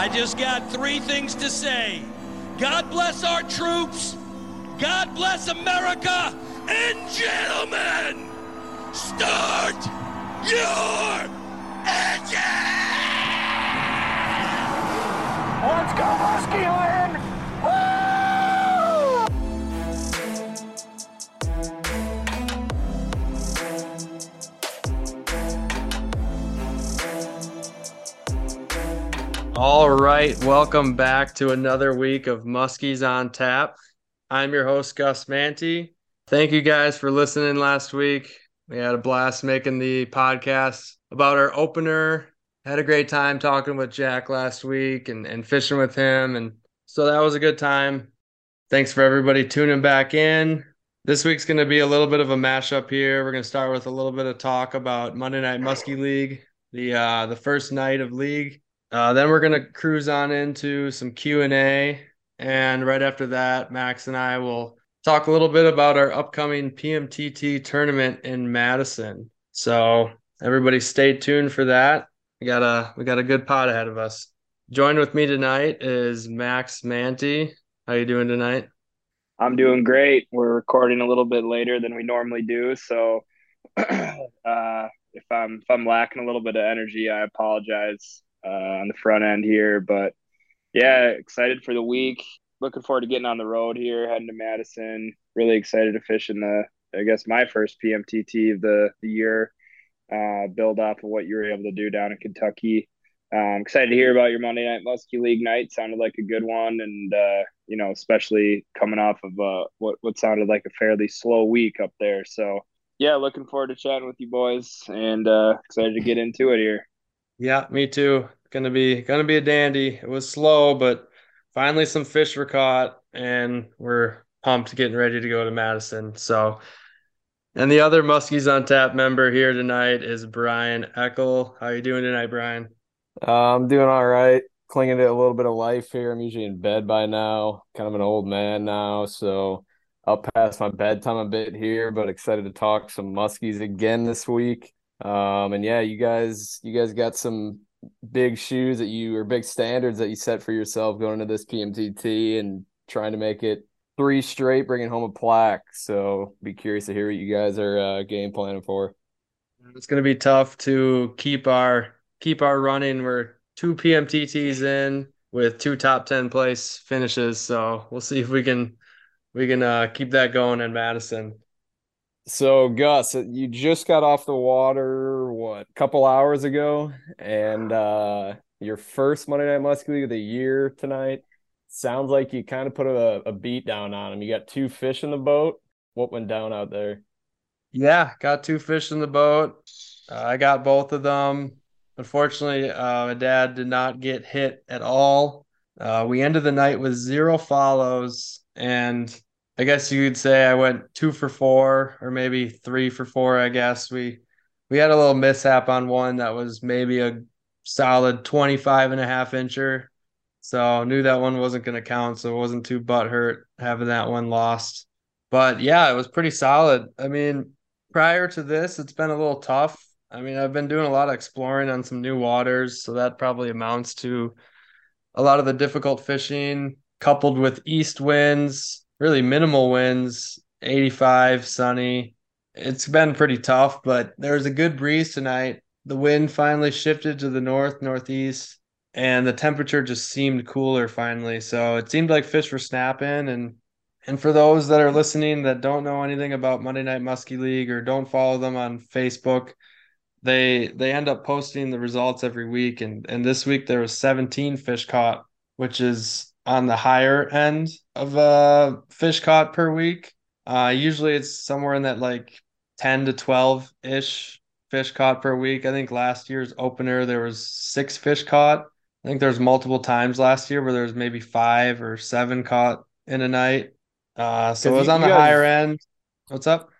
I just got three things to say. God bless our troops. God bless America. And gentlemen, start your engine! Let's go, Muskeland! All right, welcome back to another week of Muskies on Tap. I'm your host, Gus Manti. Thank you guys for listening last week. We had a blast making the podcast about our opener. Had a great time talking with Jack last week and, and fishing with him. And so that was a good time. Thanks for everybody tuning back in. This week's going to be a little bit of a mashup here. We're going to start with a little bit of talk about Monday Night Muskie League, the uh, the first night of league uh, then we're gonna cruise on into some Q and A, and right after that, Max and I will talk a little bit about our upcoming PMTT tournament in Madison. So everybody, stay tuned for that. We got a we got a good pot ahead of us. Joined with me tonight is Max Manti. How you doing tonight? I'm doing great. We're recording a little bit later than we normally do, so uh, if I'm if I'm lacking a little bit of energy, I apologize uh, on the front end here. But yeah, excited for the week. Looking forward to getting on the road here, heading to Madison. Really excited to fish in the, I guess, my first PMTT of the, the year. Uh, build off of what you were able to do down in Kentucky. Um, excited to hear about your Monday Night Muskie League night. Sounded like a good one, and uh, you know, especially coming off of uh, what what sounded like a fairly slow week up there. So, yeah, looking forward to chatting with you boys, and uh, excited to get into it here. Yeah, me too. Gonna be gonna be a dandy. It was slow, but finally some fish were caught, and we're pumped getting ready to go to Madison. So, and the other Muskies on Tap member here tonight is Brian Eckel. How you doing tonight, Brian? Uh, I'm doing all right. Clinging to a little bit of life here. I'm usually in bed by now. Kind of an old man now, so I'll pass my bedtime a bit here. But excited to talk some Muskies again this week. Um, and yeah, you guys, you guys got some big shoes that you or big standards that you set for yourself going into this PMTT and trying to make it three straight, bringing home a plaque. So be curious to hear what you guys are uh, game planning for. It's going to be tough to keep our keep our running. We're two PMTTs in with two top ten place finishes, so we'll see if we can we can uh, keep that going in Madison. So Gus, you just got off the water what a couple hours ago, and uh, your first Monday Night League of the year tonight. Sounds like you kind of put a, a beat down on him. You got two fish in the boat. What went down out there? Yeah, got two fish in the boat. Uh, I got both of them. Unfortunately, uh, my dad did not get hit at all. Uh, we ended the night with zero follows and I guess you could say I went two for four or maybe three for four. I guess we we had a little mishap on one that was maybe a solid 25 and a half incher. So knew that one wasn't going to count. So it wasn't too butthurt having that one lost. But yeah, it was pretty solid. I mean, prior to this, it's been a little tough. I mean, I've been doing a lot of exploring on some new waters. So that probably amounts to a lot of the difficult fishing coupled with east winds really minimal winds, 85, sunny. It's been pretty tough, but there was a good breeze tonight. The wind finally shifted to the north, northeast, and the temperature just seemed cooler finally. So it seemed like fish were snapping and and for those that are listening that don't know anything about Monday Night Muskie League or don't follow them on Facebook, they they end up posting the results every week and and this week there was 17 fish caught, which is on the higher end of uh fish caught per week. Uh usually it's somewhere in that like 10 to 12 ish fish caught per week. I think last year's opener there was six fish caught. I think there's multiple times last year where there was maybe five or seven caught in a night. Uh so it was on the guys, higher end. What's up?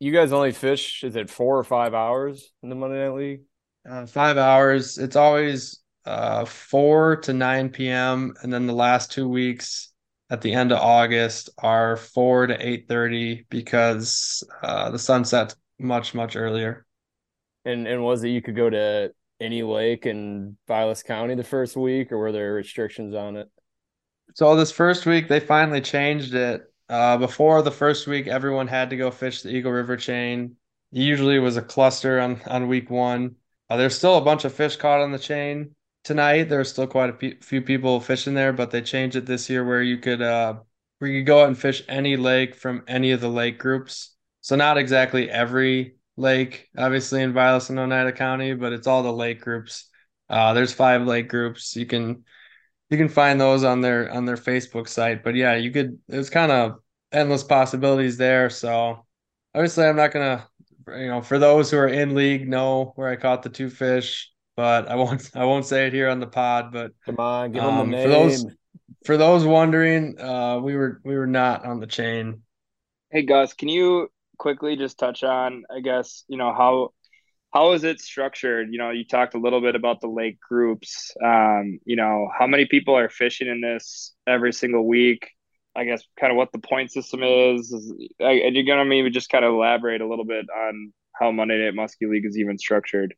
You guys only fish is it 4 or 5 hours in the Monday Night League? Uh, 5 hours. It's always uh, 4 to 9 p.m. And then the last two weeks at the end of August are 4 to 8.30 because uh, the sun sets much, much earlier. And and was it you could go to any lake in Vilas County the first week, or were there restrictions on it? So this first week they finally changed it. Uh, before the first week, everyone had to go fish the Eagle River chain. Usually it was a cluster on on week one. Uh, there's still a bunch of fish caught on the chain tonight. There's still quite a few people fishing there, but they changed it this year where you could uh where you could go out and fish any lake from any of the lake groups. So not exactly every lake, obviously in Vilas and Oneida County, but it's all the lake groups. Uh, there's five lake groups. You can you can find those on their on their Facebook site. But yeah, you could. There's kind of endless possibilities there. So obviously, I'm not gonna, you know, for those who are in league, know where I caught the two fish. But I won't. I won't say it here on the pod. But come on, give them um, the name. For those, for those wondering, uh, we were we were not on the chain. Hey Gus, can you quickly just touch on, I guess, you know how how is it structured? You know, you talked a little bit about the lake groups. Um, you know, how many people are fishing in this every single week? I guess kind of what the point system is. is and you're gonna maybe just kind of elaborate a little bit on how Monday Night Muskie League is even structured.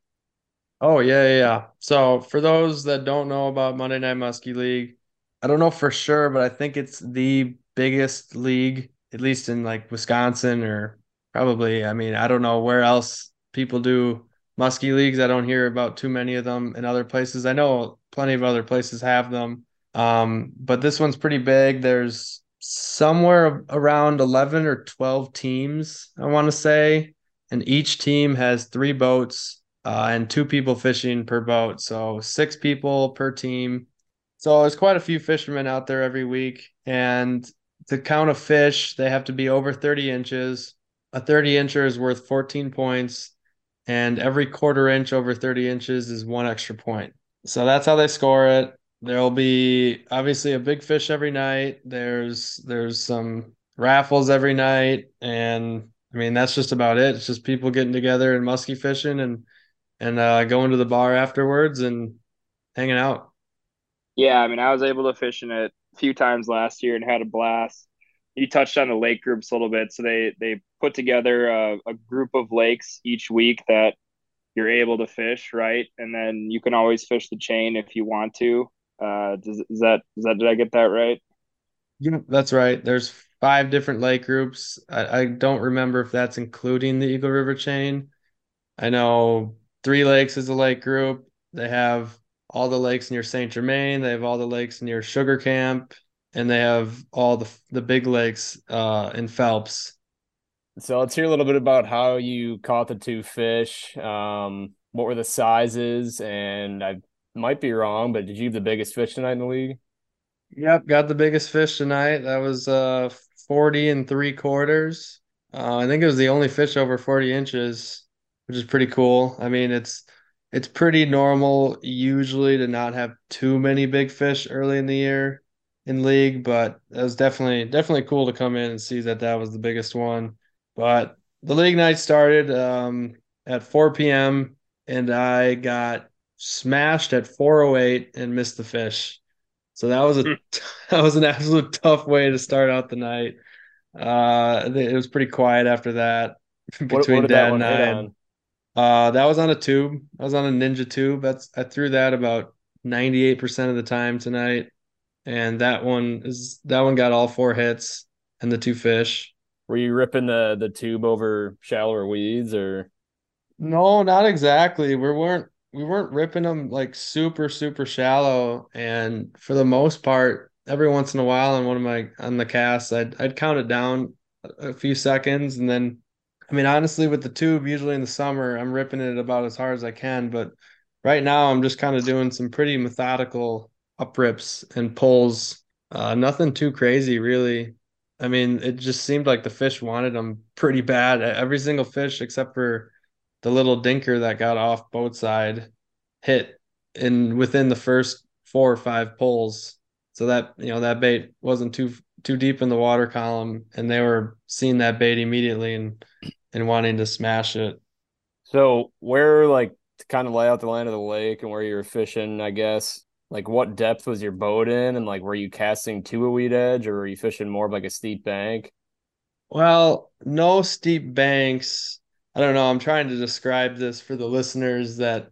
Oh yeah, yeah, yeah. So for those that don't know about Monday Night Muskie League, I don't know for sure, but I think it's the biggest league, at least in like Wisconsin or probably. I mean, I don't know where else people do muskie leagues. I don't hear about too many of them in other places. I know plenty of other places have them. Um, but this one's pretty big. There's somewhere around 11 or 12 teams, I want to say, and each team has three boats uh, and two people fishing per boat. So six people per team. So there's quite a few fishermen out there every week. And to count a fish, they have to be over 30 inches. A 30 incher is worth 14 points and every quarter inch over 30 inches is one extra point. So that's how they score it. There'll be obviously a big fish every night. There's there's some raffles every night, and I mean that's just about it. It's just people getting together and musky fishing and and uh, going to the bar afterwards and hanging out. Yeah, I mean I was able to fish in it a few times last year and had a blast you touched on the lake groups a little bit. So they they put together a, a, group of lakes each week that you're able to fish, right? And then you can always fish the chain if you want to. Uh, does is that is that did I get that right? Yeah, that's right. There's five different lake groups. I, I don't remember if that's including the Eagle River chain. I know Three Lakes is a lake group. They have all the lakes near Saint Germain. They have all the lakes near Sugar Camp and they have all the the big lakes uh, in Phelps. So let's hear a little bit about how you caught the two fish. Um, what were the sizes? And I might be wrong, but did you have the biggest fish tonight in the league? Yep, got the biggest fish tonight. That was uh 40 and three quarters. Uh, I think it was the only fish over 40 inches, which is pretty cool. I mean, it's it's pretty normal usually to not have too many big fish early in the year in league, but it was definitely definitely cool to come in and see that that was the biggest one. But the league night started um, at 4 p.m. and I got smashed at 4:08 and missed the fish. So that was a hmm. that was an absolute tough way to start out the night. Uh, it was pretty quiet after that between what, what dad and I. Uh, that was on a tube. I was on a Ninja tube. That's I threw that about 98% of the time tonight and that one is that one got all four hits and the two fish. Were you ripping the the tube over shallower weeds or? No, not exactly. We weren't we weren't ripping them like super super shallow, and for the most part, every once in a while on one of my on the casts, I'd I'd count it down a few seconds, and then, I mean, honestly, with the tube, usually in the summer, I'm ripping it about as hard as I can, but right now I'm just kind of doing some pretty methodical up rips and pulls. Uh, nothing too crazy, really. I mean, it just seemed like the fish wanted them pretty bad. Every single fish, except for the little dinker that got off both side, hit in within the first four or five pulls. So that you know that bait wasn't too too deep in the water column, and they were seeing that bait immediately and and wanting to smash it. So where like to kind of lay out the land of the lake and where you're fishing, I guess like what depth was your boat in and like were you casting to a weed edge or were you fishing more of like a steep bank well no steep banks i don't know i'm trying to describe this for the listeners that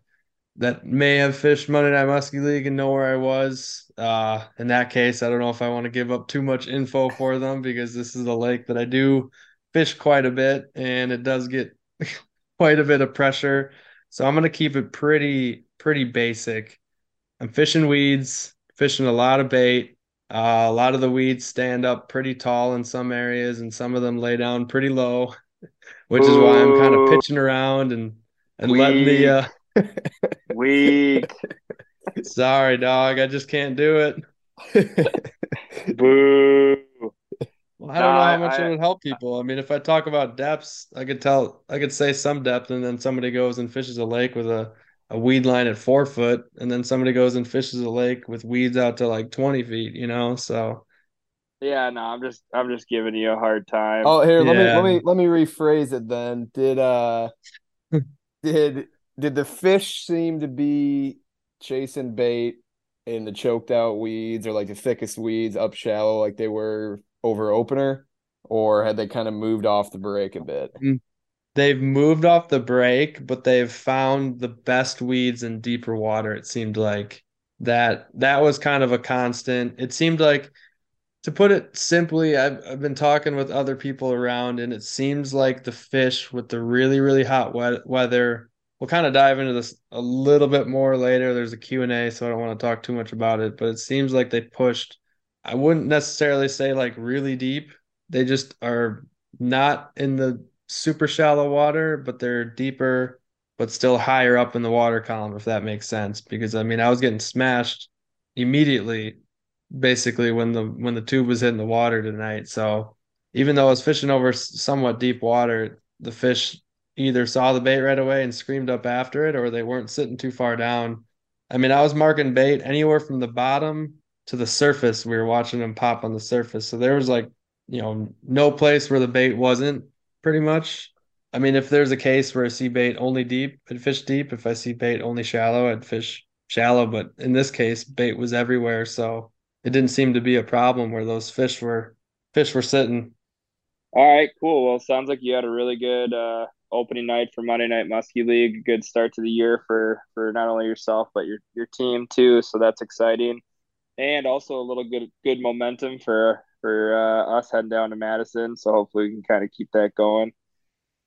that may have fished Monday Night Muskie League and know where I was. Uh, in that case, I don't know if I want to give up too much info for them because this is a lake that I do fish quite a bit and it does get quite a bit of pressure. So I'm gonna keep it pretty pretty basic. I'm fishing weeds, fishing a lot of bait. Uh, a lot of the weeds stand up pretty tall in some areas, and some of them lay down pretty low, which is why I'm kind of pitching around and and Weak. letting the uh, weak. Sorry, dog. I just can't do it. Boo. Well, I don't know how much I, it would help people. I mean, if I talk about depths, I could tell, I could say some depth, and then somebody goes and fishes a lake with a, a weed line at four foot, and then somebody goes and fishes a lake with weeds out to like 20 feet, you know? So, yeah, no, I'm just, I'm just giving you a hard time. Oh, here, let yeah. me, let me, let me rephrase it then. Did, uh, did, did the fish seem to be chasing bait in the choked out weeds or like the thickest weeds up shallow like they were over opener or had they kind of moved off the break a bit? Mm, they've moved off the break but they've found the best weeds in deeper water it seemed like. That that was kind of a constant. It seemed like to put it simply I've, I've been talking with other people around and it seems like the fish with the really really hot wet weather we'll kind of dive into this a little bit more later. There's a Q&A, so I don't want to talk too much about it, but it seems like they pushed I wouldn't necessarily say like really deep. They just are not in the super shallow water, but they're deeper but still higher up in the water column if that makes sense because I mean I was getting smashed immediately basically when the when the tube was hitting the water tonight. So even though I was fishing over somewhat deep water, the fish either saw the bait right away and screamed up after it or they weren't sitting too far down. I mean, I was marking bait anywhere from the bottom to the surface. We were watching them pop on the surface. So there was like, you know, no place where the bait wasn't pretty much. I mean, if there's a case where I see bait only deep, I'd fish deep. If I see bait only shallow, I'd fish shallow. But in this case, bait was everywhere. So it didn't seem to be a problem where those fish were fish were sitting. All right, cool. Well, sounds like you had a really good uh, opening night for Monday Night Muskie League. Good start to the year for for not only yourself but your your team too. So that's exciting, and also a little good good momentum for for uh, us heading down to Madison. So hopefully we can kind of keep that going.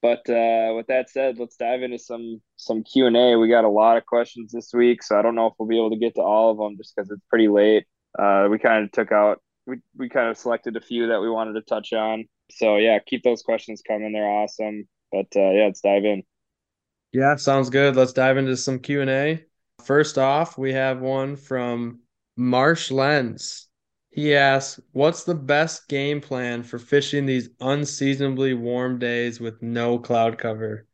But uh, with that said, let's dive into some some Q and A. We got a lot of questions this week, so I don't know if we'll be able to get to all of them just because it's pretty late. Uh, we kind of took out we we kind of selected a few that we wanted to touch on. So yeah, keep those questions coming. They're awesome. But uh, yeah, let's dive in. Yeah, sounds good. Let's dive into some Q and A. First off, we have one from Marsh Lens. He asks, "What's the best game plan for fishing these unseasonably warm days with no cloud cover?"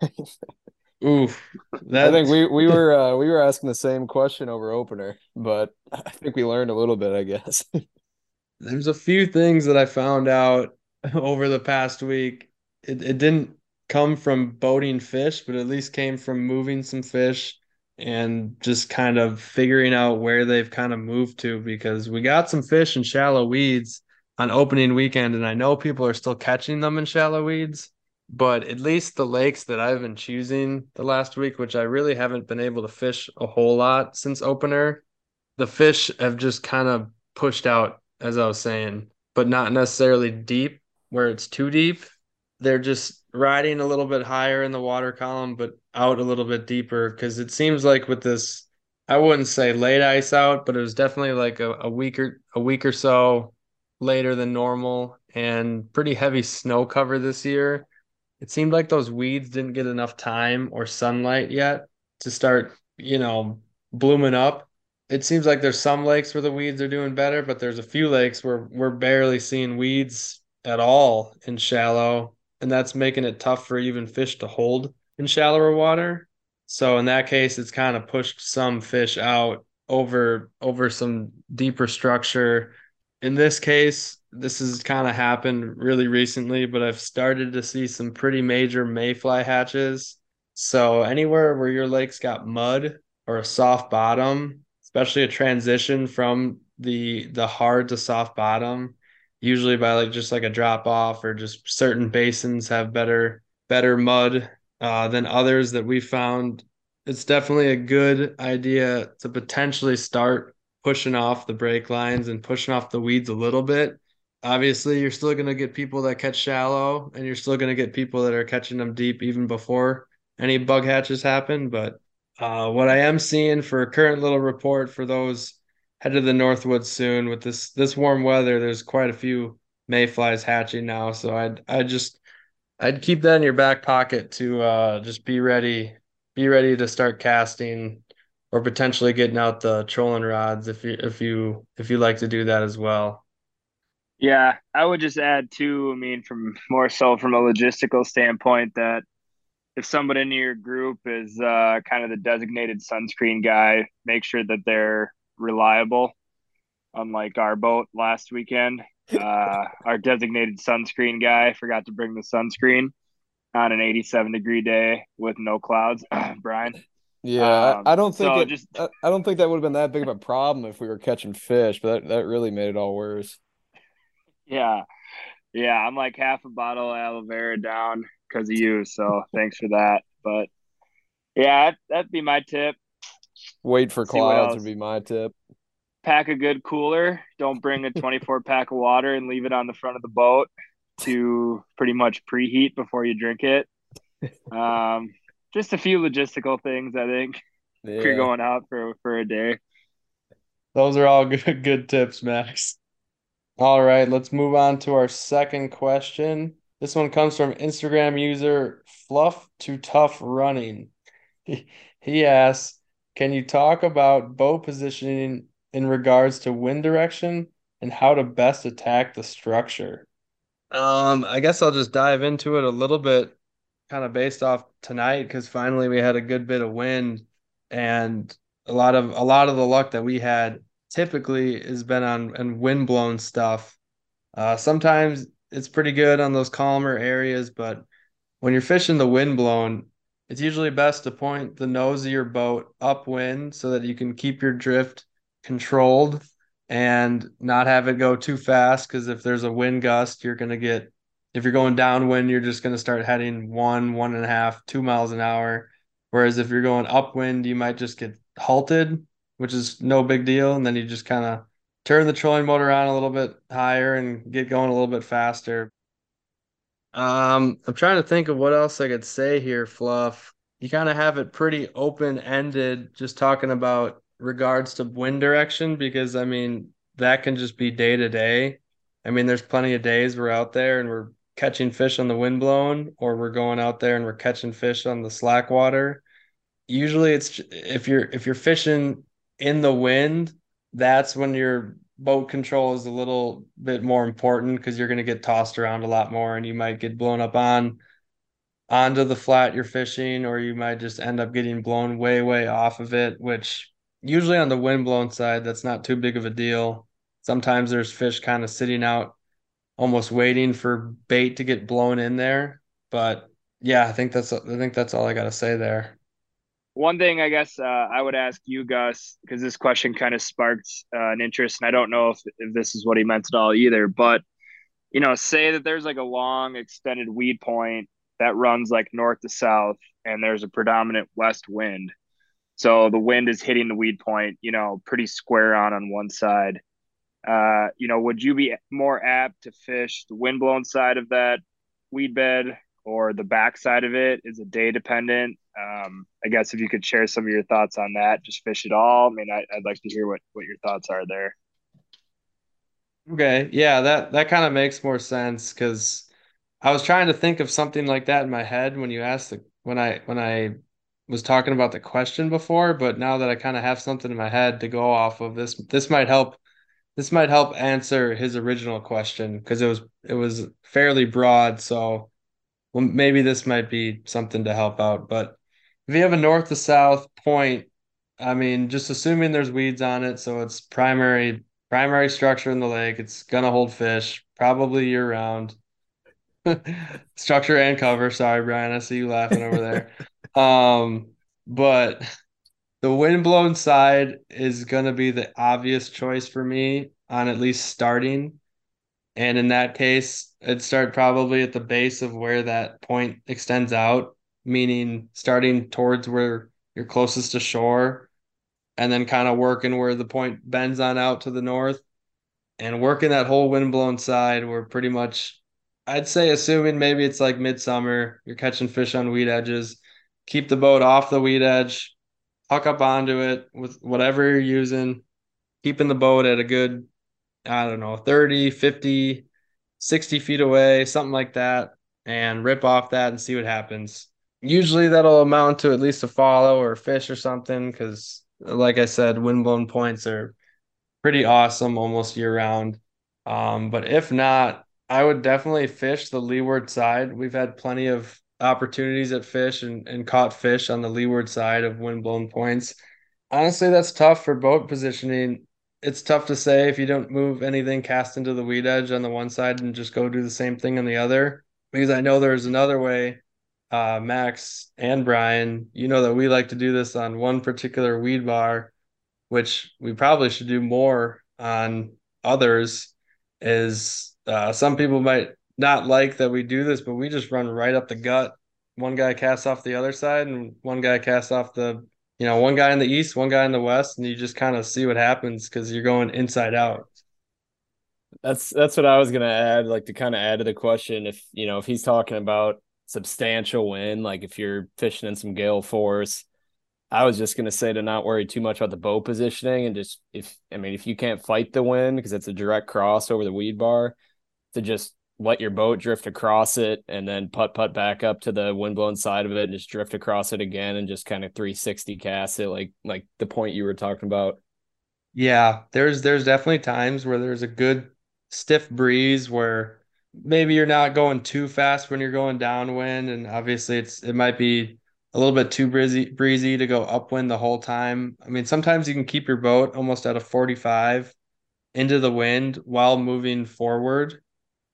Oof. That... I think we we were uh, we were asking the same question over opener, but I think we learned a little bit. I guess there's a few things that I found out over the past week. It it didn't come from boating fish, but at least came from moving some fish and just kind of figuring out where they've kind of moved to because we got some fish in shallow weeds on opening weekend and I know people are still catching them in shallow weeds, but at least the lakes that I've been choosing the last week, which I really haven't been able to fish a whole lot since opener, the fish have just kind of pushed out as I was saying, but not necessarily deep where it's too deep. They're just riding a little bit higher in the water column, but out a little bit deeper because it seems like with this, I wouldn't say late ice out, but it was definitely like a, a week or a week or so later than normal and pretty heavy snow cover this year. It seemed like those weeds didn't get enough time or sunlight yet to start, you know, blooming up. It seems like there's some lakes where the weeds are doing better, but there's a few lakes where we're barely seeing weeds at all in shallow and that's making it tough for even fish to hold in shallower water. So in that case, it's kind of pushed some fish out over over some deeper structure. In this case, this has kind of happened really recently, but I've started to see some pretty major mayfly hatches. So anywhere where your lake's got mud or a soft bottom, especially a transition from the the hard to soft bottom, usually by like just like a drop off or just certain basins have better better mud uh, than others that we found it's definitely a good idea to potentially start pushing off the break lines and pushing off the weeds a little bit. Obviously, you're still going to get people that catch shallow and you're still going to get people that are catching them deep even before any bug hatches happen. But uh, what I am seeing for a current little report for those head to the Northwoods soon with this this warm weather, there's quite a few mayflies hatching now. So I'd I just I'd keep that in your back pocket to uh, just be ready be ready to start casting or potentially getting out the trolling rods if you if you if you like to do that as well. Yeah, I would just add too. I mean, from more so from a logistical standpoint, that if somebody in your group is uh, kind of the designated sunscreen guy, make sure that they're reliable. Unlike our boat last weekend, uh, our designated sunscreen guy forgot to bring the sunscreen on an 87 degree day with no clouds. Brian. Yeah, um, I don't think so it, just I don't think that would have been that big of a problem if we were catching fish, but that, that really made it all worse. Yeah, yeah, I'm like half a bottle of aloe vera down because of you. So thanks for that. But yeah, that'd be my tip. Wait for clouds would be my tip. Pack a good cooler. Don't bring a 24 pack of water and leave it on the front of the boat to pretty much preheat before you drink it. Um, just a few logistical things, I think. Yeah. If you're going out for for a day. Those are all good good tips, Max. All right, let's move on to our second question. This one comes from Instagram user Fluff to Tough Running. He, he asks, "Can you talk about bow positioning in regards to wind direction and how to best attack the structure?" Um, I guess I'll just dive into it a little bit, kind of based off tonight, because finally we had a good bit of wind, and a lot of a lot of the luck that we had typically has been on and wind blown stuff. Uh, sometimes it's pretty good on those calmer areas, but when you're fishing the wind blown, it's usually best to point the nose of your boat upwind so that you can keep your drift controlled and not have it go too fast because if there's a wind gust, you're going to get, if you're going downwind, you're just going to start heading one, one and a half, two miles an hour. Whereas if you're going upwind, you might just get halted, which is no big deal. And then you just kind of turn the trolling motor on a little bit higher and get going a little bit faster. Um, I'm trying to think of what else I could say here, Fluff. You kind of have it pretty open ended, just talking about regards to wind direction because I mean that can just be day to day. I mean, there's plenty of days we're out there and we're catching fish on the wind blown, or we're going out there and we're catching fish on the slack water. Usually, it's if you're if you're fishing in the wind, that's when your boat control is a little bit more important because you're going to get tossed around a lot more, and you might get blown up on onto the flat you're fishing, or you might just end up getting blown way way off of it, which usually on the wind blown side, that's not too big of a deal. Sometimes there's fish kind of sitting out, almost waiting for bait to get blown in there. But yeah, I think that's I think that's all I got to say there. One thing I guess uh, I would ask you, Gus, because this question kind of sparked uh, an interest, and I don't know if, if this is what he meant at all either. But you know, say that there's like a long extended weed point that runs like north to south, and there's a predominant west wind so the wind is hitting the weed point, you know, pretty square on on one side. Uh, you know, would you be more apt to fish the windblown side of that weed bed or the back side of it? Is it day dependent? Um, I guess if you could share some of your thoughts on that, just fish it all. I mean, I, would like to hear what what your thoughts are there. Okay, yeah, that that kind of makes more sense because I was trying to think of something like that in my head when you asked the when I when I was talking about the question before, but now that I kind of have something in my head to go off of this, this might help. This might help answer his original question because it was it was fairly broad. So well, maybe this might be something to help out. But if you have a north to south point, I mean, just assuming there's weeds on it, so it's primary primary structure in the lake. It's gonna hold fish probably year round. structure and cover. Sorry, Brian. I see you laughing over there. Um, but the windblown side is going to be the obvious choice for me on at least starting. And in that case, it'd start probably at the base of where that point extends out, meaning starting towards where you're closest to shore, and then kind of working where the point bends on out to the north, and working that whole windblown side. We're pretty much, I'd say, assuming maybe it's like midsummer, you're catching fish on weed edges. Keep the boat off the weed edge, hook up onto it with whatever you're using, keeping the boat at a good, I don't know, 30, 50, 60 feet away, something like that, and rip off that and see what happens. Usually that'll amount to at least a follow or a fish or something because, like I said, windblown points are pretty awesome almost year round. Um, but if not, I would definitely fish the leeward side. We've had plenty of opportunities at fish and, and caught fish on the leeward side of windblown points. Honestly, that's tough for boat positioning. It's tough to say if you don't move anything cast into the weed edge on the one side and just go do the same thing on the other. Because I know there's another way. Uh, Max and Brian, you know that we like to do this on one particular weed bar, which we probably should do more on others. Is uh, some people might not like that we do this, but we just run right up the gut. One guy casts off the other side, and one guy casts off the, you know, one guy in the east, one guy in the west, and you just kind of see what happens because you're going inside out. That's that's what I was gonna add, like to kind of add to the question. If you know, if he's talking about substantial wind, like if you're fishing in some gale force, I was just gonna say to not worry too much about the bow positioning and just if I mean if you can't fight the wind because it's a direct cross over the weed bar, to just let your boat drift across it and then putt putt back up to the windblown side of it and just drift across it again and just kind of 360 cast it like like the point you were talking about. Yeah, there's there's definitely times where there's a good stiff breeze where maybe you're not going too fast when you're going downwind and obviously it's it might be a little bit too breezy breezy to go upwind the whole time. I mean, sometimes you can keep your boat almost at a 45 into the wind while moving forward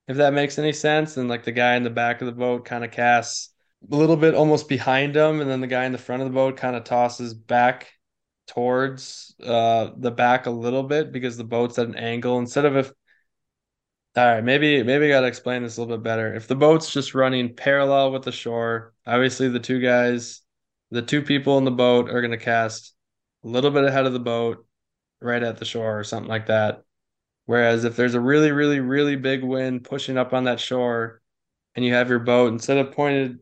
if that makes any sense. And like the guy in the back of the boat kind of casts a little bit almost behind him, and then the guy in the front of the boat kind of tosses back towards uh the back a little bit because the boat's at an angle instead of if all right maybe maybe i gotta explain this a little bit better if the boat's just running parallel with the shore obviously the two guys the two people in the boat are to cast a little bit ahead of the boat right at the shore or something like that Whereas if there's a really, really, really big wind pushing up on that shore and you have your boat, instead of pointed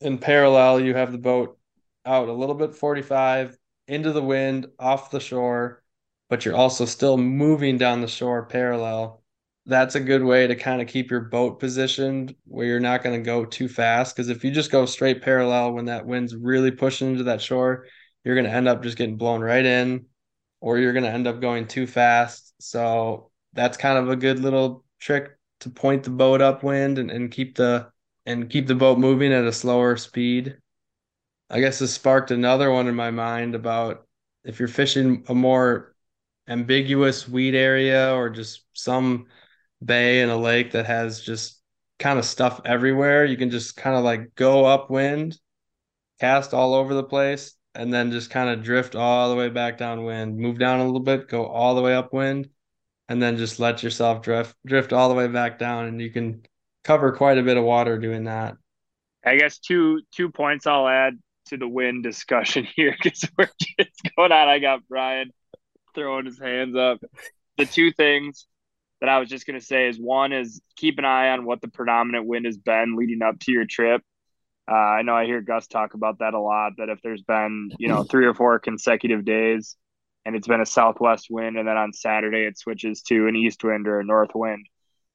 in parallel, you have the boat out a little bit 45 into the wind off the shore, but you're also still moving down the shore parallel. That's a good way to kind of keep your boat positioned where you're not going to go too fast. Because if you just go straight parallel when that wind's really pushing into that shore, you're going to end up just getting blown right in, or you're going to end up going too fast. So that's kind of a good little trick to point the boat upwind and, and keep the and keep the boat moving at a slower speed. I guess this sparked another one in my mind about if you're fishing a more ambiguous weed area or just some bay and a lake that has just kind of stuff everywhere, you can just kind of like go upwind, cast all over the place, and then just kind of drift all the way back downwind, move down a little bit, go all the way upwind, and then just let yourself drift drift all the way back down and you can cover quite a bit of water doing that. I guess two two points i'll add to the wind discussion here because we're just going on i got brian throwing his hands up. The two things that i was just going to say is one is keep an eye on what the predominant wind has been leading up to your trip uh, i know i hear gus talk about that a lot that if there's been you know three or four consecutive days and it's been a southwest wind, and then on Saturday it switches to an east wind or a north wind.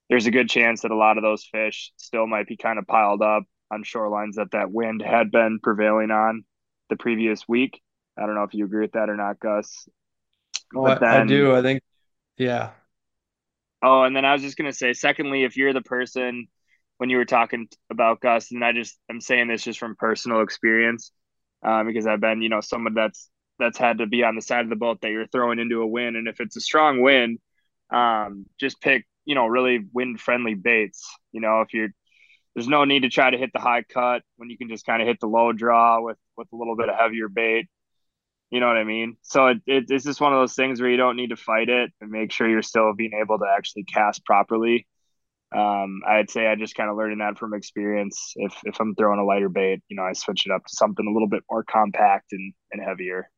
There's a good chance that a lot of those fish still might be kind of piled up on shorelines that that wind had been prevailing on the previous week. I don't know if you agree with that or not, Gus. Oh, then, I do. I think, yeah. Oh, and then I was just gonna say, secondly, if you're the person when you were talking about Gus, and I just I'm saying this just from personal experience, um, because I've been, you know, someone that's that's had to be on the side of the boat that you're throwing into a wind. And if it's a strong wind, um, just pick, you know, really wind friendly baits. You know, if you're, there's no need to try to hit the high cut when you can just kind of hit the low draw with, with a little bit of heavier bait. You know what I mean? So it, it, it's just one of those things where you don't need to fight it and make sure you're still being able to actually cast properly. um, I'd say I just kind of learning that from experience. If if I'm throwing a lighter bait, you know, I switch it up to something a little bit more compact and and heavier.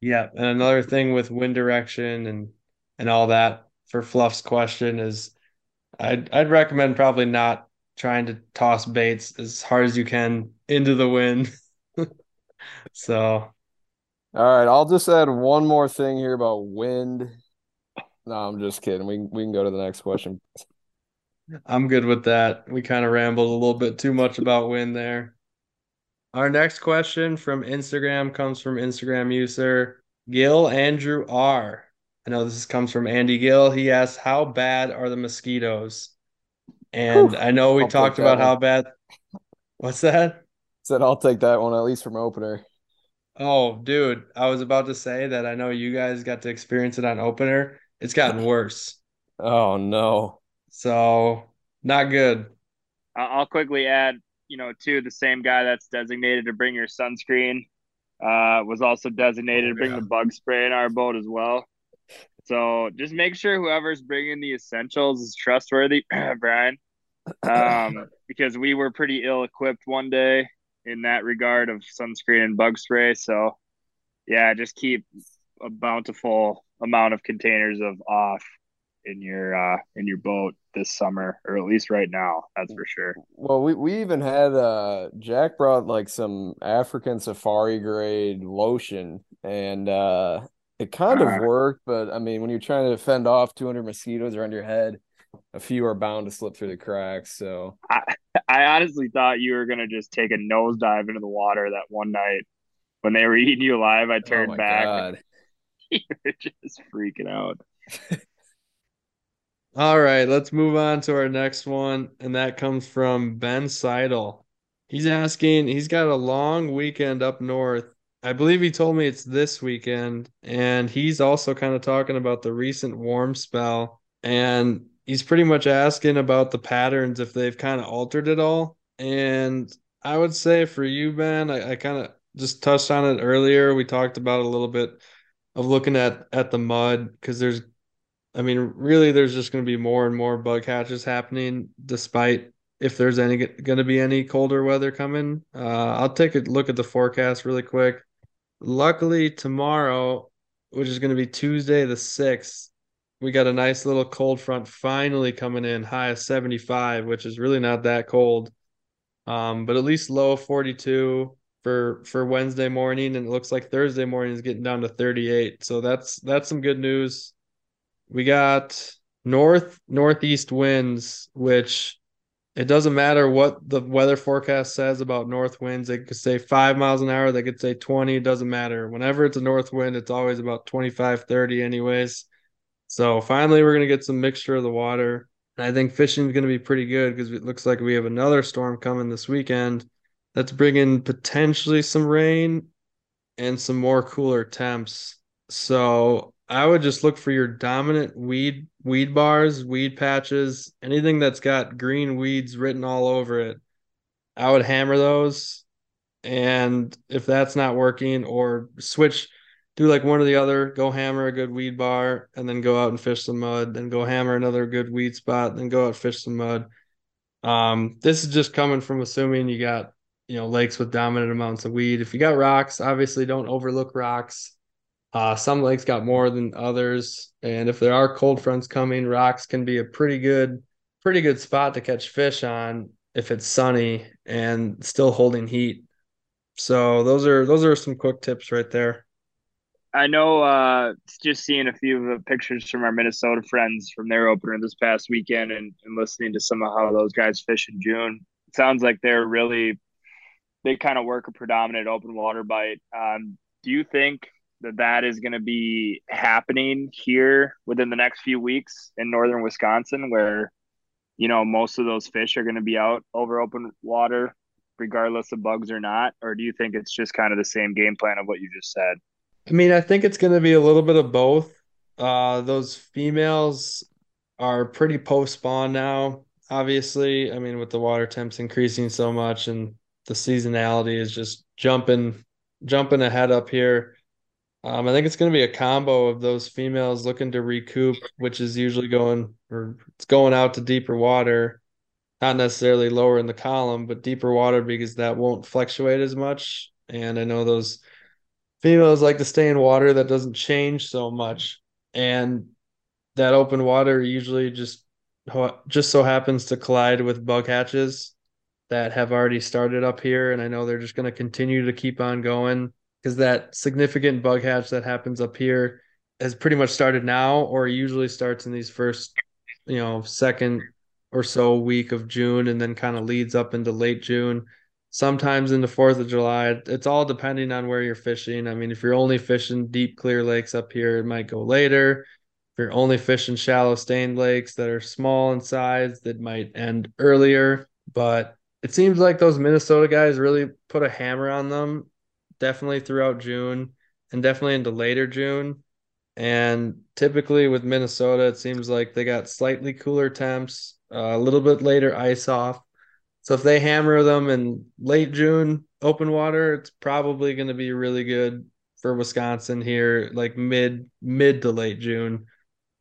Yeah, and another thing with wind direction and and all that for Fluff's question is, I'd I'd recommend probably not trying to toss baits as hard as you can into the wind. so, all right, I'll just add one more thing here about wind. No, I'm just kidding. We we can go to the next question. I'm good with that. We kind of rambled a little bit too much about wind there. Our next question from Instagram comes from Instagram user Gil Andrew R. I know this comes from Andy Gill. He asks, How bad are the mosquitoes? And Whew, I know we I'll talked about how bad. What's that? Said I'll take that one, at least from opener. Oh, dude. I was about to say that I know you guys got to experience it on opener. It's gotten worse. oh, no. So not good. I'll quickly add, you know, to the same guy that's designated to bring your sunscreen uh, was also designated oh, to bring yeah. the bug spray in our boat as well. So just make sure whoever's bringing the essentials is trustworthy, Brian, um, because we were pretty ill equipped one day in that regard of sunscreen and bug spray. So yeah, just keep a bountiful amount of containers of off in your uh in your boat this summer or at least right now that's for sure well we, we even had uh jack brought like some african safari grade lotion and uh it kind of uh, worked but i mean when you're trying to fend off 200 mosquitoes around your head a few are bound to slip through the cracks so. I, I honestly thought you were gonna just take a nosedive into the water that one night. When they were eating you alive i oh turned oh back. You were just freaking out. All right, let's move on to our next one, and that comes from Ben Seidel. He's asking, he's got a long weekend up north. I believe he told me it's this weekend, and he's also kind of talking about the recent warm spell, and he's pretty much asking about the patterns if they've kind of altered it all. And I would say for you, Ben, I, I kind of just touched on it earlier. We talked about a little bit of looking at at the mud because there's I mean, really, there's just going to be more and more bug hatches happening, despite if there's any going to be any colder weather coming. Uh, I'll take a look at the forecast really quick. Luckily, tomorrow, which is going to be Tuesday the sixth, we got a nice little cold front finally coming in, high of 75, which is really not that cold. Um, but at least low 42 for for Wednesday morning, and it looks like Thursday morning is getting down to 38. So that's that's some good news we got north northeast winds, which it doesn't matter what the weather forecast says about north winds. They could say five miles an hour, they could say 20, it doesn't matter. Whenever it's a north wind, it's always about 25, 30, anyways. So finally, we're going to get some mixture of the water. And I think fishing is going to be pretty good because it looks like we have another storm coming this weekend that's bringing potentially some rain and some more cooler temps. So I would just look for your dominant weed weed bars, weed patches, anything that's got green weeds written all over it. I would hammer those. And if that's not working, or switch, do like one or the other, go hammer a good weed bar and then go out and fish some mud, then go hammer another good weed spot, then go out fish some mud. Um, this is just coming from assuming you got, you know, lakes with dominant amounts of weed. If you got rocks, obviously don't overlook rocks uh, some lakes got more than others, and if there are cold fronts coming, rocks can be a pretty good, pretty good spot to catch fish on if it's sunny and still holding heat. So those are those are some quick tips right there. I know uh, just seeing a few of the pictures from our Minnesota friends from their opener this past weekend and, and listening to some of how those guys fish in June. Sounds like they're really they kind of work a predominant open water bite. Um, do you think that that is going to be happening here within the next few weeks in northern Wisconsin, where you know most of those fish are going to be out over open water, regardless of bugs or not? Or do you think it's just kind of the same game plan of what you just said? I mean, I think it's going to be a little bit of both. Uh, those females are pretty post spawn now. Obviously, I mean, with the water temps increasing so much and the seasonality is just jumping jumping ahead up here Um, I think it's going to be a combo of those females looking to recoup, which is usually going or it's going out to deeper water, not necessarily lower in the column, but deeper water because that won't fluctuate as much. And I know those females like to stay in water that doesn't change so much. And that open water usually just just so happens to collide with bug hatches that have already started up here. And I know they're just going to continue to keep on going because that significant bug hatch that happens up here has pretty much started now or usually starts in these first you know second or so week of june and then kind of leads up into late june sometimes in the fourth of july it's all depending on where you're fishing i mean if you're only fishing deep clear lakes up here it might go later if you're only fishing shallow stained lakes that are small in size that might end earlier but it seems like those minnesota guys really put a hammer on them definitely throughout June and definitely into later June. And typically with Minnesota, it seems like they got slightly cooler temps, uh, a little bit later ice off. So if they hammer them in late June, open water, it's probably going to be really good for Wisconsin here, like mid mid to late June.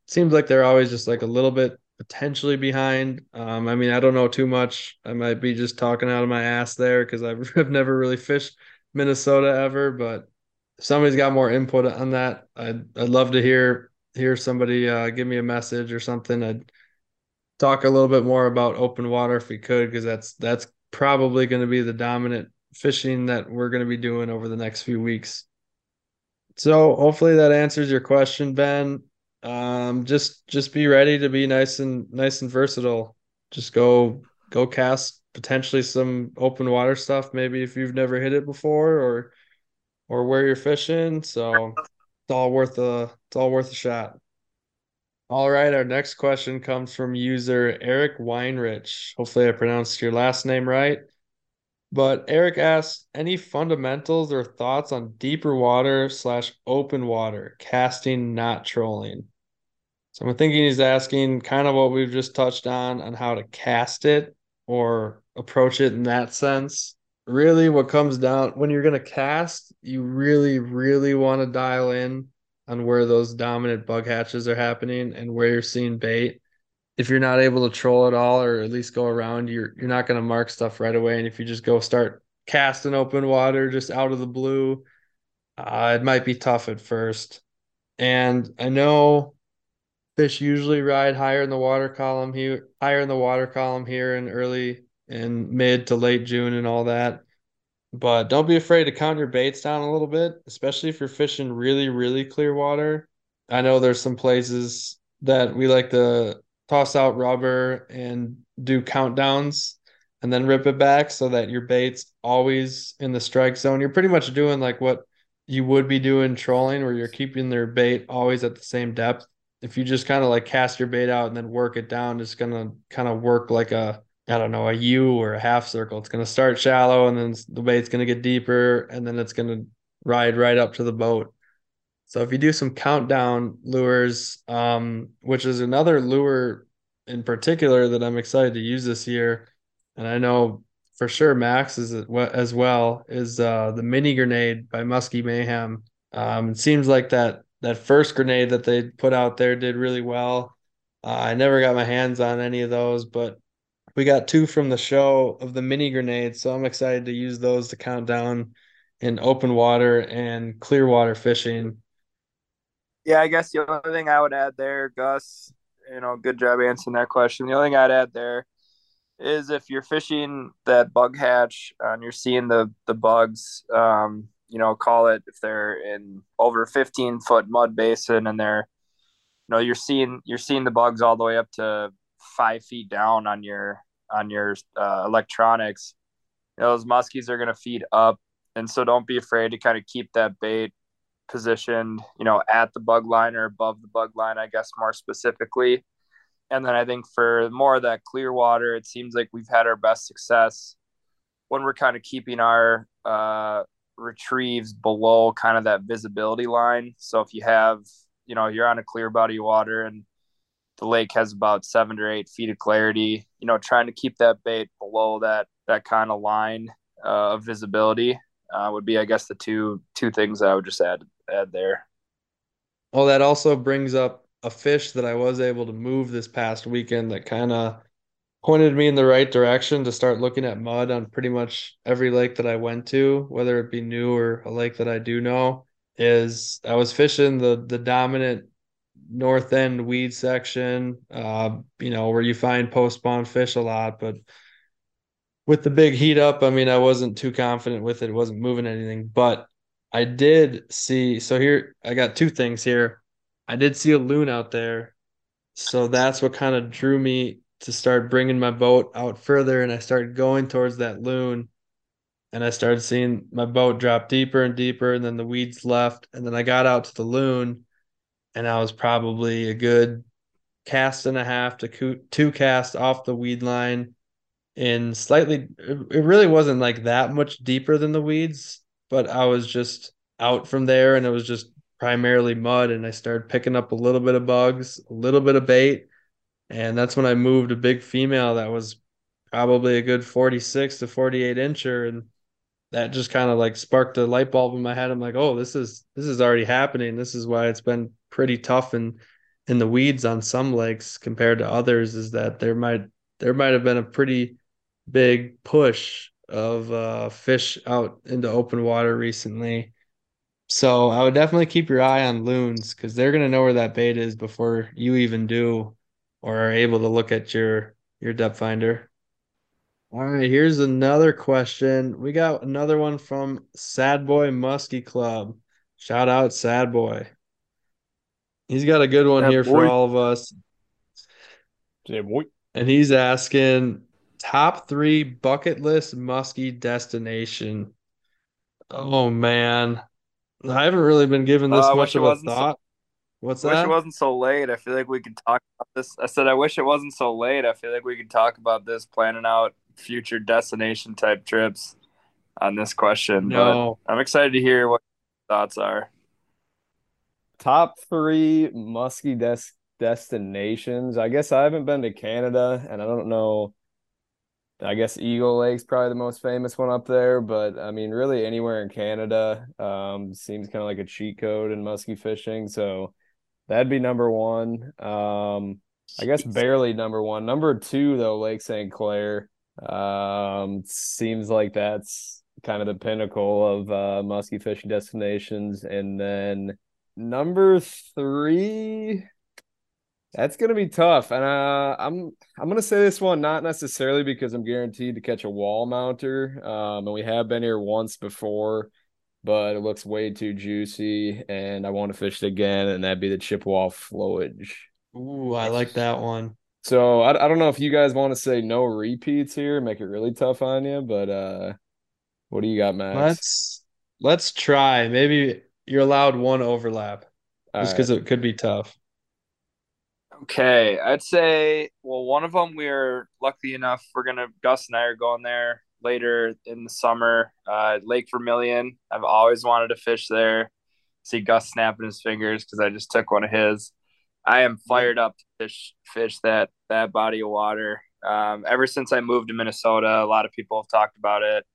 Seems like they're always just like a little bit potentially behind. Um, I mean, I don't know too much. I might be just talking out of my ass there because I've, I've never really fished Minnesota ever, but if somebody's got more input on that, I'd I'd love to hear hear somebody uh, give me a message or something. I'd talk a little bit more about open water if we could, because that's that's probably going to be the dominant fishing that we're going to be doing over the next few weeks. So hopefully that answers your question, Ben. Um, just just be ready to be nice and nice and versatile. Just go go cast potentially some open water stuff maybe if you've never hit it before or or where you're fishing so it's all worth a it's all worth a shot all right our next question comes from user eric weinrich. Hopefully i pronounced your last name right. But eric asks any fundamentals or thoughts on deeper water slash open water casting not trolling? So i'm thinking he's asking kind of what we've just touched on on how to cast it or approach it in that sense. Really, what comes down when you're going to cast, you really, really want to dial in on where those dominant bug hatches are happening and where you're seeing bait. If you're not able to troll at all, or at least go around, you're you're not going to mark stuff right away. And if you just go start casting open water just out of the blue, uh, it might be tough at first. And I know fish usually ride higher in the water column here, higher in the water column here in early and mid to late June and all that. But don't be afraid to count your baits down a little bit, especially if you're fishing really, really clear water. I know there's some places that we like to toss out rubber and do countdowns and then rip it back so that your bait's always in the strike zone. You're pretty much doing like what you would be doing trolling, where you're keeping their bait always at the same depth. If you just kind of like cast your bait out and then work it down, it's gonna kind of work like a I don't know, a U or a half circle. It's going to start shallow and then the bait's going to get deeper and then it's going to ride right up to the boat. So if you do some countdown lures, um, which is another lure in particular that I'm excited to use this year, and I know for sure Max is as well, is uh, the mini grenade by Musky Mayhem. Um, it seems like that that first grenade that they put out there did really well. Uh, I never got my hands on any of those, but we got two from the show of the mini grenades, so I'm excited to use those to count down in open water and clear water fishing. Yeah, I guess the only thing I would add there, Gus, you know, good job answering that question. The only thing I'd add there is if you're fishing that bug hatch and you're seeing the the bugs, um, you know, call it if they're in over 15 foot mud basin and they're, you know, you're seeing you're seeing the bugs all the way up to five feet down on your on your uh, electronics, those muskies are going to feed up, and so don't be afraid to kind of keep that bait positioned, you know, at the bug line or above the bug line, I guess more specifically. And then I think for more of that clear water, it seems like we've had our best success when we're kind of keeping our uh, retrieves below kind of that visibility line. So if you have, you know, you're on a clear body of water and the lake has about seven or eight feet of clarity. You know, trying to keep that bait below that that kind of line uh, of visibility uh, would be, I guess, the two two things I would just add add there. Well, that also brings up a fish that I was able to move this past weekend that kind of pointed me in the right direction to start looking at mud on pretty much every lake that I went to, whether it be new or a lake that I do know. Is I was fishing the the dominant north end weed section, uh, you know, where you find post spawn fish a lot, but with the big heat up, I mean, I wasn't too confident with it. It wasn't moving anything, but I did see. So here, I got two things here. I did see a loon out there. So that's what kind of drew me to start bringing my boat out further. And I started going towards that loon. And I started seeing my boat drop deeper and deeper. And then the weeds left. And then I got out to the loon. And I was probably a good cast and a half to two cast off the weed line in slightly it really wasn't like that much deeper than the weeds but i was just out from there and it was just primarily mud and i started picking up a little bit of bugs a little bit of bait. And that's when i moved a big female that was probably a good 46 to 48 incher. And that just kind of like sparked a light bulb in my head. I'm like oh this is this is already happening. This is why it's been pretty tough in in the weeds on some lakes compared to others is that there might there might have been a pretty big push of uh, fish out into open water recently. So I would definitely keep your eye on loons because they're gonna know where that bait is before you even do or are able to look at your your depth finder. All right, here's another question. We got another one from Sad Boy Muskie Club. Shout out Sad Boy. He's got a good one here boy. for all of us. Yeah, boy. And he's asking Top three bucket list muskie destination. Oh man, I haven't really been given this uh, much of a thought. So, What's I that? Wish it wasn't so late. I feel like we could talk about this. I said I wish it wasn't so late. I feel like we could talk about this, planning out future destination type trips on this question. No. But I'm excited to hear what thoughts are. Top three musky des- destinations. I guess I haven't been to Canada, and I don't know I guess Eagle Lake's probably the most famous one up there, but I mean, really anywhere in Canada um, seems kind of like a cheat code in musky fishing. So that'd be number one. Um, I guess barely number one. Number two, though, Lake St. Clair um, seems like that's kind of the pinnacle of uh, muskie fishing destinations. And then number three, that's gonna be tough, and uh, I'm I'm gonna say this one not necessarily because I'm guaranteed to catch a wall mounter, um, and we have been here once before, but it looks way too juicy, and I want to fish it again, and that'd be the Chippewa flowage. Ooh, I like that one. So I, I don't know if you guys want to say no repeats here, make it really tough on you, but uh, what do you got, Max? Let's let's try. Maybe you're allowed one overlap, All just because right. it could be tough. Okay, I'd say well, one of them we're lucky enough we're gonna Gus and I are going there later in the summer. Uh, Lake Vermilion. I've always wanted to fish there. See Gus snapping his fingers because I just took one of his. I am fired up to fish fish that that body of water. Um, ever since I moved to Minnesota, a lot of people have talked about it.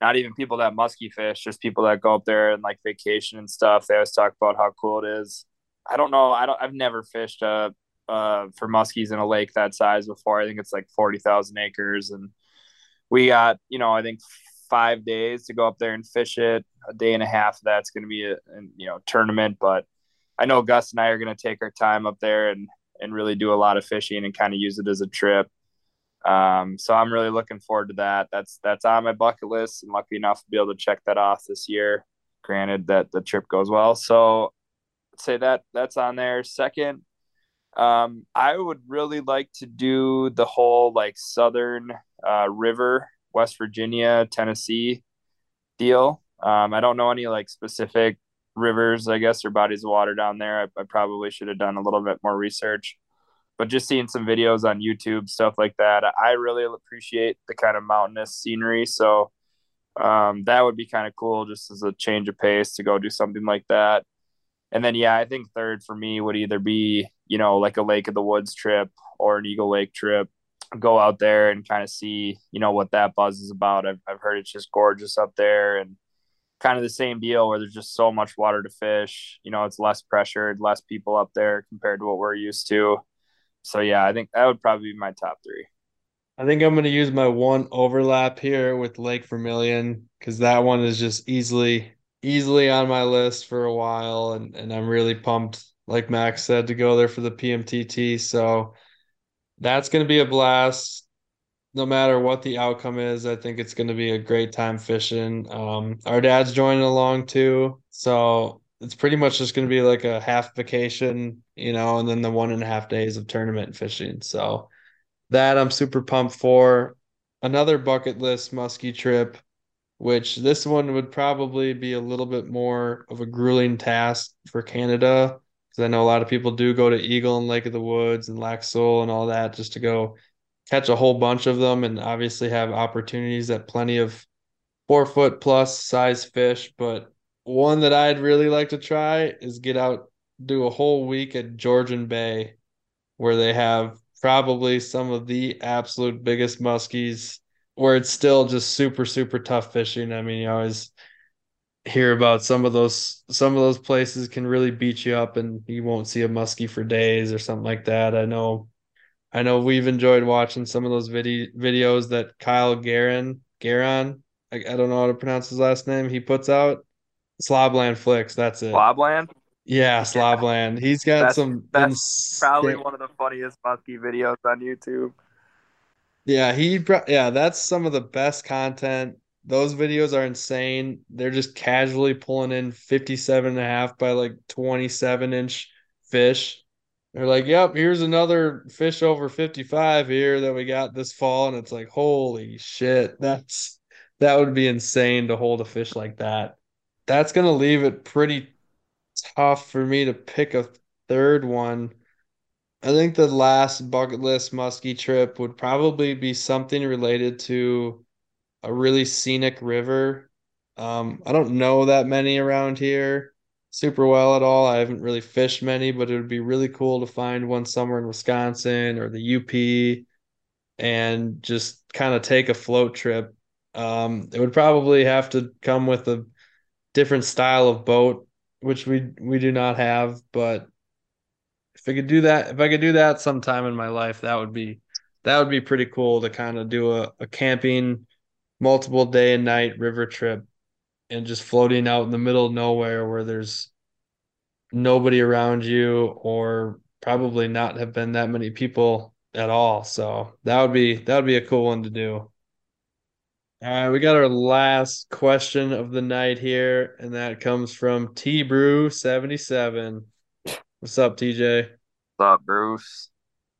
Not even people that musky fish, just people that go up there and like vacation and stuff. They always talk about how cool it is. I don't know. I don't. I've never fished a uh, for muskies in a lake that size before. I think it's like 40,000 acres. And we got, you know, I think five days to go up there and fish it. A day and a half that's going to be a, a, you know, tournament. But I know Gus and I are going to take our time up there and, and really do a lot of fishing and kind of use it as a trip. Um, so I'm really looking forward to that. That's, that's on my bucket list and lucky enough to be able to check that off this year. Granted that the trip goes well. So I'd say that that's on there. Second, um, I would really like to do the whole like southern uh, river, West Virginia, Tennessee deal. Um, I don't know any like specific rivers, I guess, or bodies of water down there. I, I probably should have done a little bit more research, but just seeing some videos on YouTube, stuff like that, I really appreciate the kind of mountainous scenery. So um, that would be kind of cool just as a change of pace to go do something like that. And then, yeah, I think third for me would either be you know, like a Lake of the Woods trip or an Eagle Lake trip, go out there and kind of see, you know, what that buzz is about. I've, I've heard it's just gorgeous up there and kind of the same deal where there's just so much water to fish. You know, it's less pressured, less people up there compared to what we're used to. So yeah, I think that would probably be my top three. I think I'm going to use my one overlap here with Lake Vermilion because that one is just easily easily on my list for a while, and and I'm really pumped, like Max said, to go there for the PMTT. So that's going to be a blast. No matter what the outcome is, I think it's going to be a great time fishing. Um, our dad's joining along too, so it's pretty much just going to be like a half vacation, you know, and then the one and a half days of tournament fishing. So that I'm super pumped for. Another bucket list muskie trip, which this one would probably be a little bit more of a grueling task for Canada because I know a lot of people do go to Eagle and Lake of the Woods and Lac and all that just to go catch a whole bunch of them and obviously have opportunities at plenty of four foot plus size fish. But one that I'd really like to try is get out, do a whole week at Georgian Bay where they have probably some of the absolute biggest muskies where it's still just super, super tough fishing. I mean, you always hear about some of those some of those places can really beat you up and you won't see a muskie for days or something like that. I know I know we've enjoyed watching some of those video videos that Kyle Garin Garon I, I don't know how to pronounce his last name. He puts out Slobland Flicks. That's it. Slobland. Yeah, Slobland. He's got That's, some. that's ins- probably one of the funniest muskie videos on YouTube. Yeah, he. Yeah, that's some of the best content. Those videos are insane. They're just casually pulling in 57 and a half by like 27 inch fish. They're like, yep, here's another fish over 55 here that we got this fall. And it's like, holy shit, that's that would be insane to hold a fish like that. That's gonna leave it pretty tough for me to pick a third one. I think the last bucket list muskie trip would probably be something related to a really scenic river. Um, I don't know that many around here super well at all. I haven't really fished many, but it would be really cool to find one somewhere in Wisconsin or the UP and just kind of take a float trip. Um, it would probably have to come with a different style of boat, which we we do not have, but if I could do that, if I could do that sometime in my life, that would be that would be pretty cool to kind of do a, a camping multiple day and night river trip and just floating out in the middle of nowhere where there's nobody around you or probably not have been that many people at all. So that would be that would be a cool one to do. All right, we got our last question of the night here, and that comes from T Brew 77. What's up, TJ? What's up, Bruce?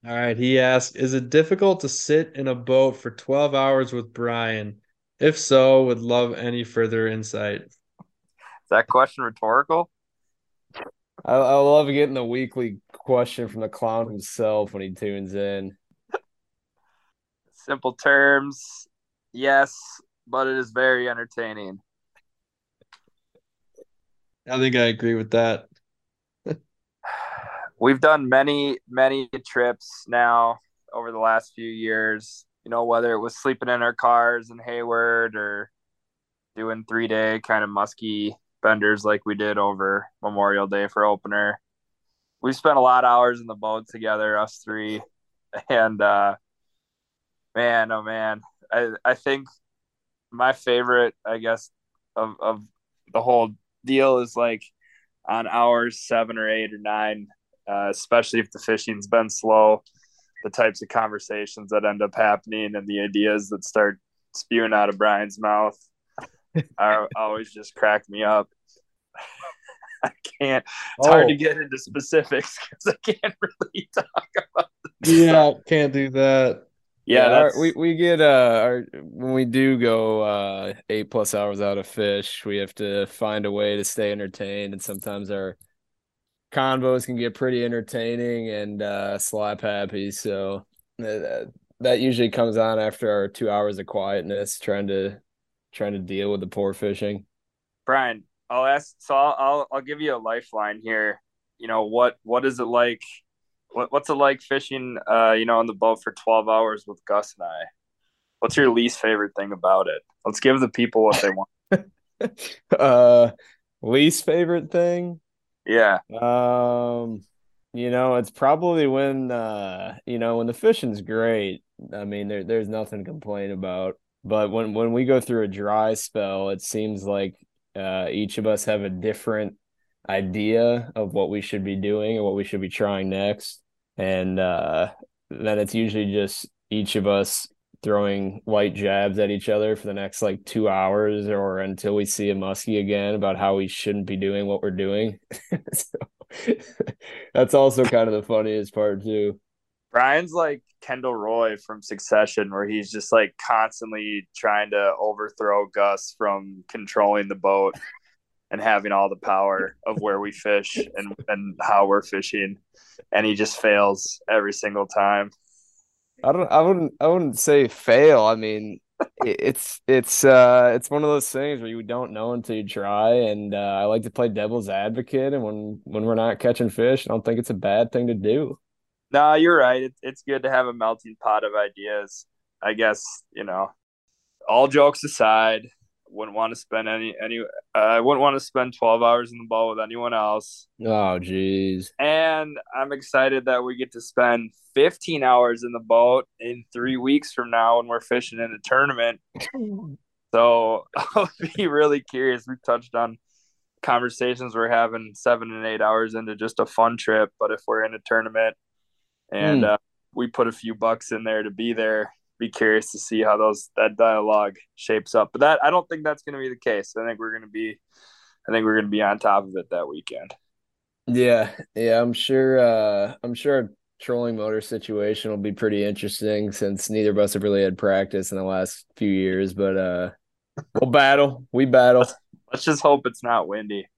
All right, he asked, is it difficult to sit in a boat for 12 hours with Brian? If so, would love any further insight. Is that question rhetorical? I, I love getting the weekly question from the clown himself when he tunes in. Simple terms, yes, but it is very entertaining. I think I agree with that. We've done many, many trips now over the last few years. You know, whether it was sleeping in our cars in Hayward or doing three day kind of musky benders like we did over Memorial Day for opener. We've spent a lot of hours in the boat together, us three. And uh man, oh man. I I think my favorite, I guess, of, of the whole deal is like on hours seven or eight or nine, uh, especially if the fishing's been slow, the types of conversations that end up happening and the ideas that start spewing out of Brian's mouth are always just crack me up. I can't. It's hard Oh. to get into specifics because I can't really talk about. Yeah, can't do that. Yeah, our- we we get uh our when we do go uh eight plus hours out of fish, we have to find a way to stay entertained, and sometimes our convos can get pretty entertaining and uh slap happy. So uh, that that usually comes on after our two hours of quietness, trying to trying to deal with the poor fishing. Brian. I'll ask. So I'll, I'll I'll give you a lifeline here. You know what what is it like? What what's it like fishing? Uh, you know, on the boat for twelve hours with Gus and I. What's your least favorite thing about it? Let's give the people what they want. uh, least favorite thing? Yeah. Um, you know, it's probably when uh, you know, when the fishing's great. I mean, there there's nothing to complain about. But when when we go through a dry spell, it seems like uh, each of us have a different idea of what we should be doing and what we should be trying next. And uh, then it's usually just each of us throwing white jabs at each other for the next like two hours or until we see a muskie again about how we shouldn't be doing what we're doing. so, that's also kind of the funniest part too. Brian's like Kendall Roy from Succession, where he's just like constantly trying to overthrow Gus from controlling the boat and having all the power of where we fish and, and how we're fishing. And he just fails every single time. I don't I wouldn't I wouldn't say fail. I mean it's it's uh it's one of those things where you don't know until you try and uh, I like to play devil's advocate and when when we're not catching fish, I don't think it's a bad thing to do. No, you're right. It, it's good to have a melting pot of ideas. I guess, you know, all jokes aside, wouldn't want to spend any any uh, I wouldn't want to spend 12 hours in the boat with anyone else. Oh jeez. And I'm excited that we get to spend 15 hours in the boat in 3 weeks from now when we're fishing in a tournament. so, I'll be really curious. We touched on conversations we're having 7 and 8 hours into just a fun trip, but if we're in a tournament and mm. uh, we put a few bucks in there to be there be curious to see how those that dialogue shapes up. But that I don't think that's going to be the case. I think we're going to be, I think we're going to be on top of it that weekend. Yeah, yeah, I'm sure. uh I'm sure a trolling motor situation will be pretty interesting since neither of us have really had practice in the last few years. But uh we'll battle. We battle. Let's, let's just hope it's not windy.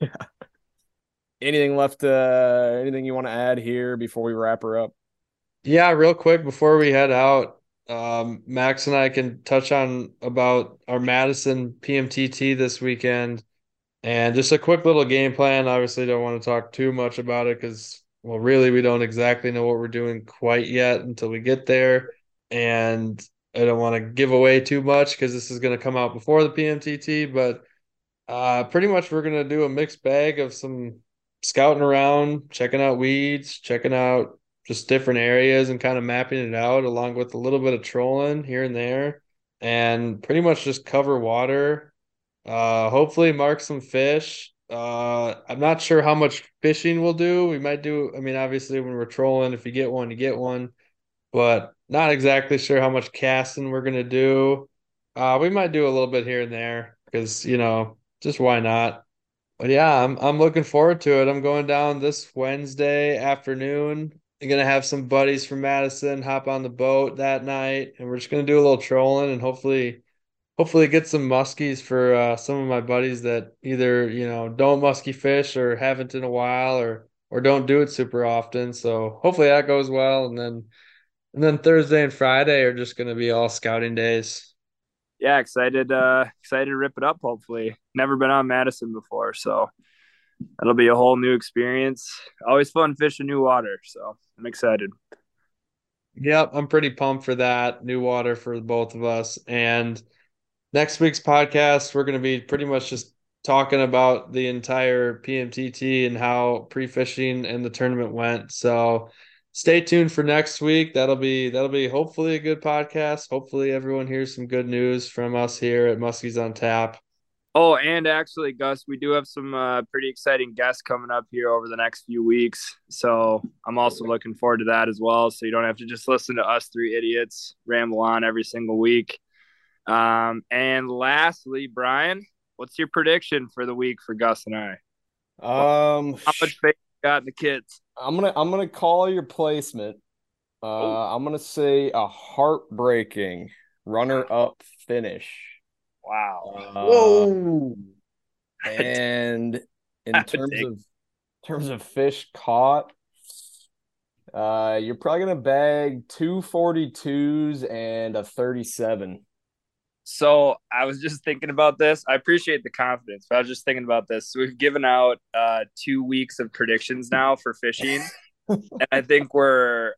yeah. Anything left? uh Anything you want to add here before we wrap her up? Yeah, real quick before we head out, um, Max and I can touch on about our Madison PMTT this weekend, and just a quick little game plan. Obviously, don't want to talk too much about it because, well, really, we don't exactly know what we're doing quite yet until we get there, and I don't want to give away too much because this is going to come out before the PMTT, but uh, pretty much we're going to do a mixed bag of some scouting around, checking out weeds, checking out just different areas and kind of mapping it out along with a little bit of trolling here and there and pretty much just cover water. Uh hopefully mark some fish. Uh i'm not sure how much fishing we'll do. We might do i mean obviously when we're trolling if you get one you get one but not exactly sure how much casting we're gonna do. Uh we might do a little bit here and there because you know just why not? But yeah i'm i'm looking forward to it. I'm going down this wednesday afternoon gonna have some buddies from Madison hop on the boat that night, and we're just gonna do a little trolling and hopefully, hopefully get some muskies for uh, some of my buddies that either you know don't muskie fish or haven't in a while or or don't do it super often. So hopefully that goes well, and then and then Thursday and Friday are just gonna be all scouting days. Yeah, excited, uh, excited to rip it up. Hopefully, never been on Madison before, so it'll be a whole new experience. Always fun fishing new water, so I'm excited. Yep, I'm pretty pumped for that. New water for both of us. And next week's podcast, we're going to be pretty much just talking about the entire PMTT and how pre-fishing and the tournament went. So stay tuned for next week. That'll be that'll be hopefully a good podcast. Hopefully everyone hears some good news from us here at Muskies on Tap. Oh, and actually, Gus, we do have some uh, pretty exciting guests coming up here over the next few weeks. So I'm also looking forward to that as well. So you don't have to just listen to us three idiots ramble on every single week. Um, and lastly, Brian, what's your prediction for the week for Gus and I? Um, how much faith got in the kids? I'm gonna I'm gonna call your placement. Uh, oh. I'm gonna say a heartbreaking runner-up finish. Wow. Uh, Whoa. And in terms of terms of fish caught, uh, you're probably gonna bag two 42s and a 37. So I was just thinking about this. I appreciate the confidence, but I was just thinking about this. So we've given out uh, two weeks of predictions now for fishing, and I think we're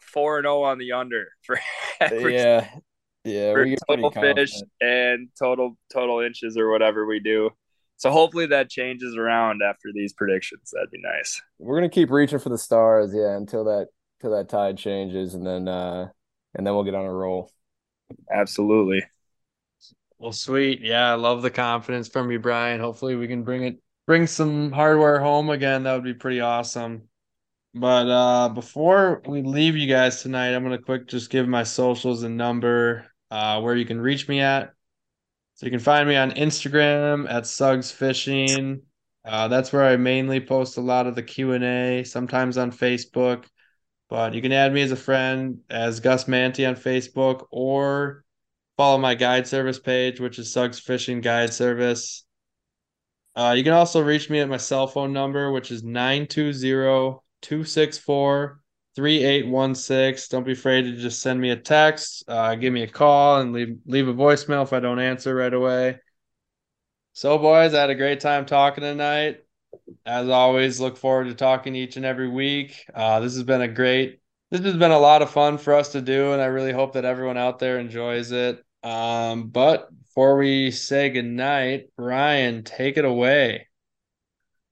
four and zero oh on the under for yeah. Yeah, for we get total fish and total total inches or whatever we do. So hopefully that changes around after these predictions. That'd be nice. We're gonna keep reaching for the stars, yeah, until that until that tide changes, and then uh and then we'll get on a roll. Absolutely. Well, sweet. Yeah, I love the confidence from you, Brian. Hopefully we can bring it bring some hardware home again. That would be pretty awesome. But uh before we leave you guys tonight, I'm gonna quick just give my socials and number uh where you can reach me at. So you can find me on Instagram at Suggs Fishing. Uh, that's where I mainly post a lot of the Q&A, sometimes on Facebook. But you can add me as a friend as Gus Manti on Facebook or follow my guide service page, which is Suggs Fishing Guide Service. Uh, you can also reach me at my cell phone number, which is 920 264 3816. Don't be afraid to just send me a text, uh, give me a call, and leave leave a voicemail if I don't answer right away. So, boys, I had a great time talking tonight. As always, look forward to talking each and every week. Uh, this has been a great, this has been a lot of fun for us to do, and I really hope that everyone out there enjoys it. Um, but before we say goodnight, Ryan, take it away.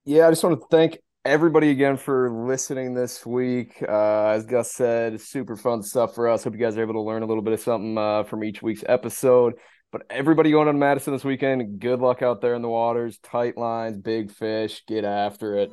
Yeah, I just want to thank everybody again for listening this week. Uh, as Gus said, super fun stuff for us. Hope you guys are able to learn a little bit of something uh, from each week's episode. But everybody going on Madison this weekend, good luck out there in the waters. Tight lines, big fish, get after it.